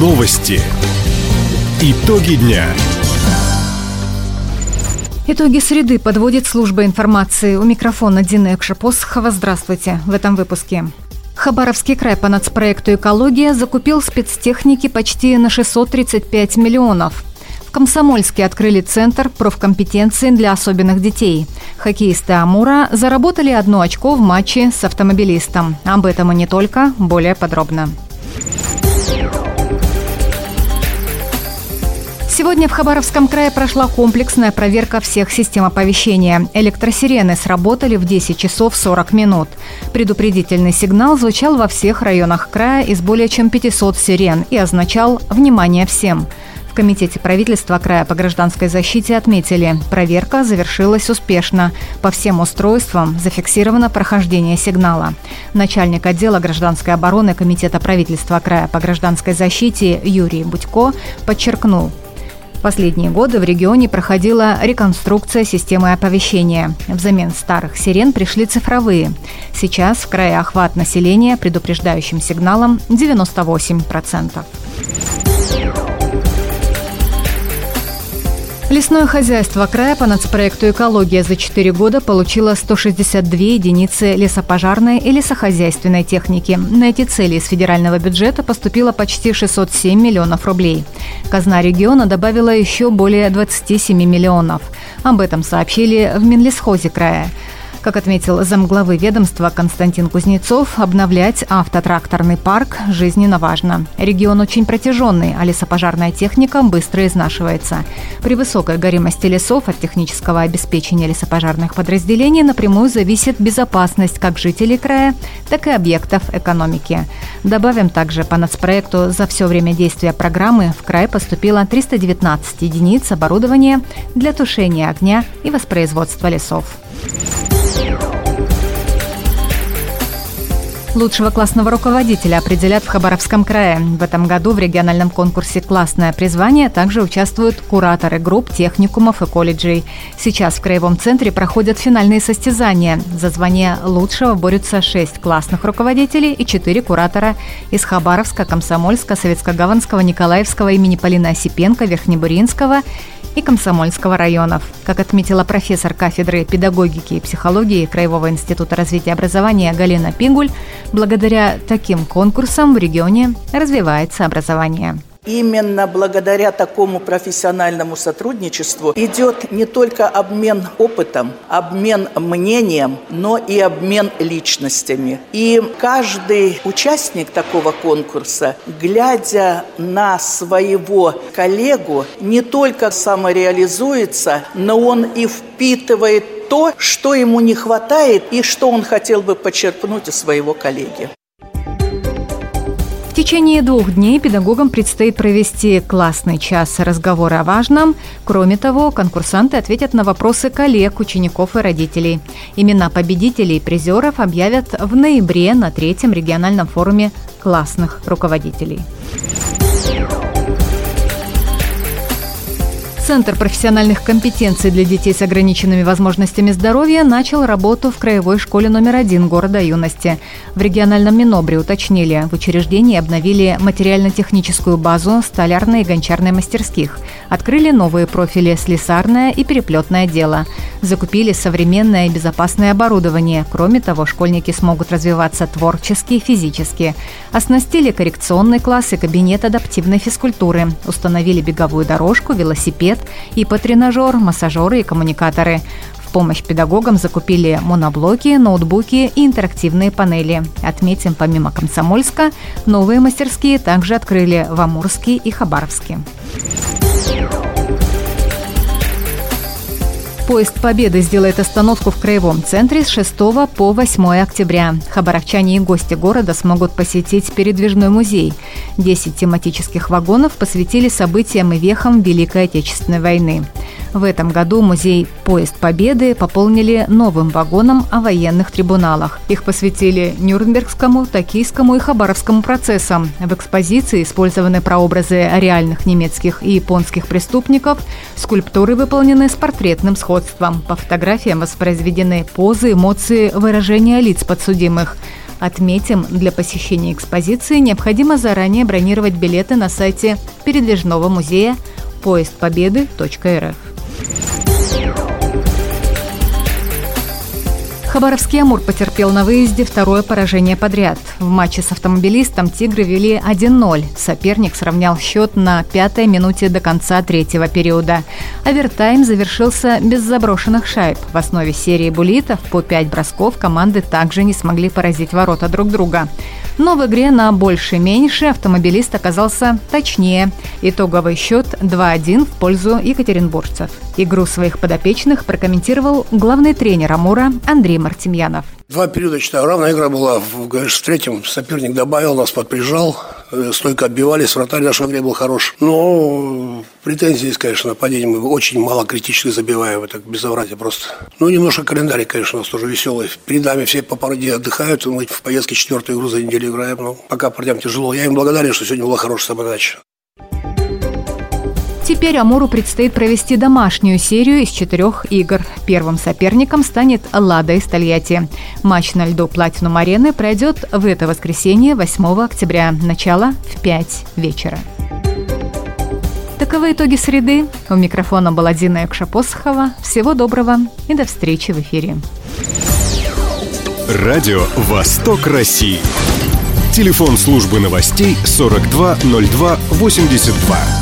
Новости. Итоги дня. Итоги среды подводит служба информации. У микрофона Дина Экшапосхова. Здравствуйте. В этом выпуске. Хабаровский край по нацпроекту «Экология» закупил спецтехники почти на 635 миллионов. В Комсомольске открыли Центр профкомпетенции для особенных детей. Хоккеисты Амура заработали одно очко в матче с автомобилистом. Об этом и не только, более подробно. Сегодня в Хабаровском крае прошла комплексная проверка всех систем оповещения. Электросирены сработали в 10 часов 40 минут. Предупредительный сигнал звучал во всех районах края из более чем 500 сирен и означал «Внимание всем!». В Комитете правительства края по гражданской защите отметили, проверка завершилась успешно. По всем устройствам зафиксировано прохождение сигнала. Начальник отдела гражданской обороны Комитета правительства края по гражданской защите Юрий Будько подчеркнул, последние годы в регионе проходила реконструкция системы оповещения. Взамен старых сирен пришли цифровые. Сейчас в крае охват населения предупреждающим сигналом 98%. Лесное хозяйство края по нацпроекту «Экология» за 4 года получило 162 единицы лесопожарной и лесохозяйственной техники. На эти цели из федерального бюджета поступило почти 607 миллионов рублей. Казна региона добавила еще более 27 миллионов. Об этом сообщили в Минлесхозе края. Как отметил замглавы ведомства Константин Кузнецов, обновлять автотракторный парк жизненно важно. Регион очень протяженный, а лесопожарная техника быстро изнашивается. При высокой горимости лесов от технического обеспечения лесопожарных подразделений напрямую зависит безопасность как жителей края, так и объектов экономики. Добавим также, по нацпроекту за все время действия программы в край поступило 319 единиц оборудования для тушения огня и воспроизводства лесов. Лучшего классного руководителя определят в Хабаровском крае. В этом году в региональном конкурсе «Классное призвание» также участвуют кураторы групп, техникумов и колледжей. Сейчас в Краевом центре проходят финальные состязания. За звание лучшего борются шесть классных руководителей и четыре куратора из Хабаровска, Комсомольска, Советско-Гаванского, Николаевского имени Полина Осипенко, Верхнебуринского и Комсомольского районов. Как отметила профессор кафедры педагогики и психологии Краевого института развития образования Галина Пингуль, благодаря таким конкурсам в регионе развивается образование. Именно благодаря такому профессиональному сотрудничеству идет не только обмен опытом, обмен мнением, но и обмен личностями. И каждый участник такого конкурса, глядя на своего коллегу, не только самореализуется, но он и впитывает то, что ему не хватает и что он хотел бы подчеркнуть у своего коллеги течение двух дней педагогам предстоит провести классный час разговора о важном. Кроме того, конкурсанты ответят на вопросы коллег, учеников и родителей. Имена победителей и призеров объявят в ноябре на третьем региональном форуме классных руководителей. Центр профессиональных компетенций для детей с ограниченными возможностями здоровья начал работу в краевой школе номер один города юности. В региональном Минобре уточнили, в учреждении обновили материально-техническую базу столярной и гончарной мастерских, открыли новые профили слесарное и переплетное дело, закупили современное и безопасное оборудование. Кроме того, школьники смогут развиваться творчески и физически. Оснастили коррекционный класс и кабинет адаптивной физкультуры, установили беговую дорожку, велосипед, и по тренажер, массажеры и коммуникаторы. В помощь педагогам закупили моноблоки, ноутбуки и интерактивные панели. Отметим, помимо Комсомольска, новые мастерские также открыли в Амурске и Хабаровске. Поезд Победы сделает остановку в Краевом центре с 6 по 8 октября. Хабаровчане и гости города смогут посетить передвижной музей. 10 тематических вагонов посвятили событиям и вехам Великой Отечественной войны. В этом году музей «Поезд Победы» пополнили новым вагоном о военных трибуналах. Их посвятили Нюрнбергскому, Токийскому и Хабаровскому процессам. В экспозиции использованы прообразы реальных немецких и японских преступников. Скульптуры выполнены с портретным сходством. По фотографиям воспроизведены позы, эмоции, выражения лиц подсудимых. Отметим, для посещения экспозиции необходимо заранее бронировать билеты на сайте передвижного музея поездпобеды.рф. Хабаровский «Амур» потерпел на выезде второе поражение подряд. В матче с автомобилистом «Тигры» вели 1-0. Соперник сравнял счет на пятой минуте до конца третьего периода. Овертайм завершился без заброшенных шайб. В основе серии булитов по пять бросков команды также не смогли поразить ворота друг друга. Но в игре на больше-меньше автомобилист оказался точнее. Итоговый счет 2-1 в пользу екатеринбуржцев. Игру своих подопечных прокомментировал главный тренер «Амура» Андрей Мартемьянов. Два периода, считаю, равная игра была. В третьем соперник добавил, нас подприжал. Э, стойко отбивались, вратарь наш в игре был хорош. Но претензии есть, конечно, нападение. Мы очень мало критически забиваем. Это безобразие просто. Ну, немножко календарь, конечно, у нас тоже веселый. Перед нами все по пару дней отдыхают. Мы в поездке четвертую игру за неделю играем. Но пока парням тяжело. Я им благодарен, что сегодня была хорошая самодача. Теперь Амуру предстоит провести домашнюю серию из четырех игр. Первым соперником станет «Лада» из Тольятти. Матч на льду «Платинум арены» пройдет в это воскресенье, 8 октября. Начало в 5 вечера. Таковы итоги среды. У микрофона была Дина Якшапосхова. Всего доброго и до встречи в эфире. Радио «Восток России». Телефон службы новостей 420282.